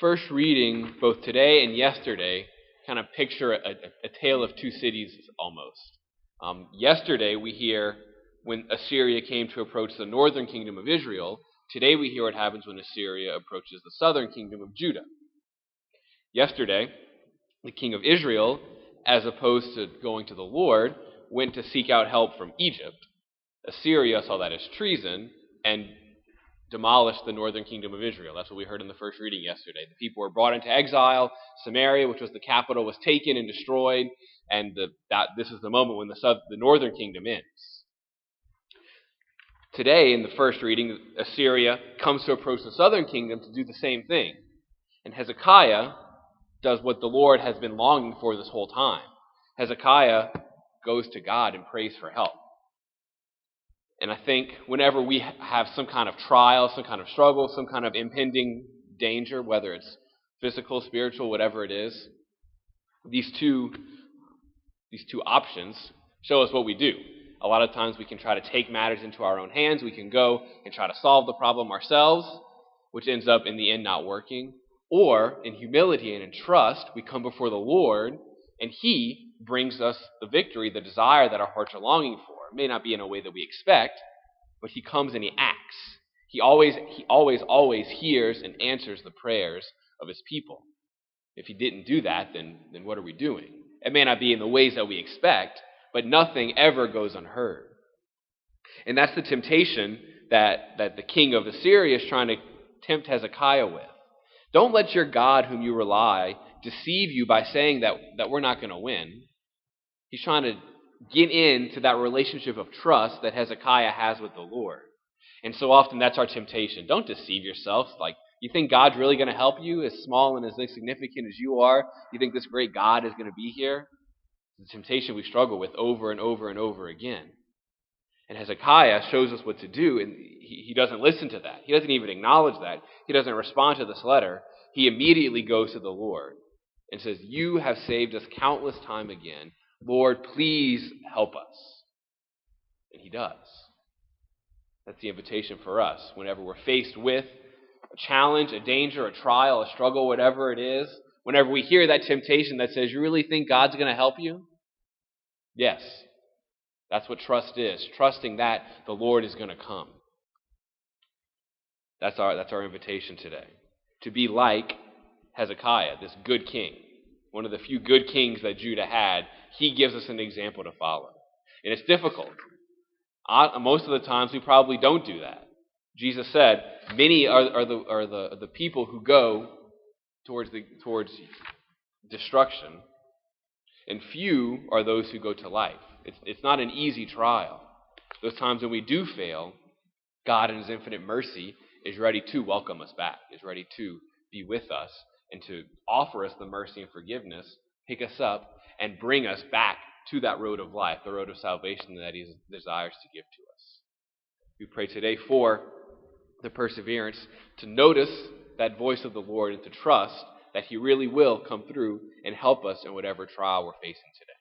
first reading, both today and yesterday, kind of picture a, a, a tale of two cities almost. Um, yesterday, we hear when Assyria came to approach the northern kingdom of Israel. Today, we hear what happens when Assyria approaches the southern kingdom of Judah. Yesterday, the king of Israel, as opposed to going to the Lord, went to seek out help from Egypt. Assyria saw that as treason and demolished the northern kingdom of Israel. That's what we heard in the first reading yesterday. The people were brought into exile. Samaria, which was the capital, was taken and destroyed. And the, that, this is the moment when the, the northern kingdom ends. Today, in the first reading, Assyria comes to approach the southern kingdom to do the same thing. And Hezekiah does what the Lord has been longing for this whole time. Hezekiah goes to God and prays for help. And I think whenever we have some kind of trial, some kind of struggle, some kind of impending danger, whether it's physical, spiritual, whatever it is, these two, these two options show us what we do. A lot of times we can try to take matters into our own hands. We can go and try to solve the problem ourselves, which ends up in the end not working. Or, in humility and in trust, we come before the Lord, and He brings us the victory, the desire that our hearts are longing for. May not be in a way that we expect, but He comes and He acts. He always, He always, always hears and answers the prayers of His people. If He didn't do that, then, then what are we doing? It may not be in the ways that we expect, but nothing ever goes unheard. And that's the temptation that, that the king of Assyria is trying to tempt Hezekiah with. Don't let your God, whom you rely, deceive you by saying that, that we're not going to win. He's trying to get into that relationship of trust that Hezekiah has with the Lord. And so often that's our temptation. Don't deceive yourself. Like, you think God's really going to help you, as small and as insignificant as you are? You think this great God is going to be here? It's a temptation we struggle with over and over and over again. And Hezekiah shows us what to do, and he, he doesn't listen to that. He doesn't even acknowledge that. He doesn't respond to this letter. He immediately goes to the Lord and says, You have saved us countless time again. Lord, please help us. And he does. That's the invitation for us. Whenever we're faced with a challenge, a danger, a trial, a struggle, whatever it is, whenever we hear that temptation that says, You really think God's going to help you? Yes, that's what trust is. Trusting that the Lord is going to come. That's our, that's our invitation today. To be like Hezekiah, this good king, one of the few good kings that Judah had. He gives us an example to follow. And it's difficult. Most of the times, we probably don't do that. Jesus said, Many are, are, the, are the, the people who go towards, the, towards destruction, and few are those who go to life. It's, it's not an easy trial. Those times when we do fail, God, in His infinite mercy, is ready to welcome us back, is ready to be with us, and to offer us the mercy and forgiveness, pick us up, and bring us back to that road of life, the road of salvation that He desires to give to us. We pray today for the perseverance to notice that voice of the Lord and to trust that He really will come through and help us in whatever trial we're facing today.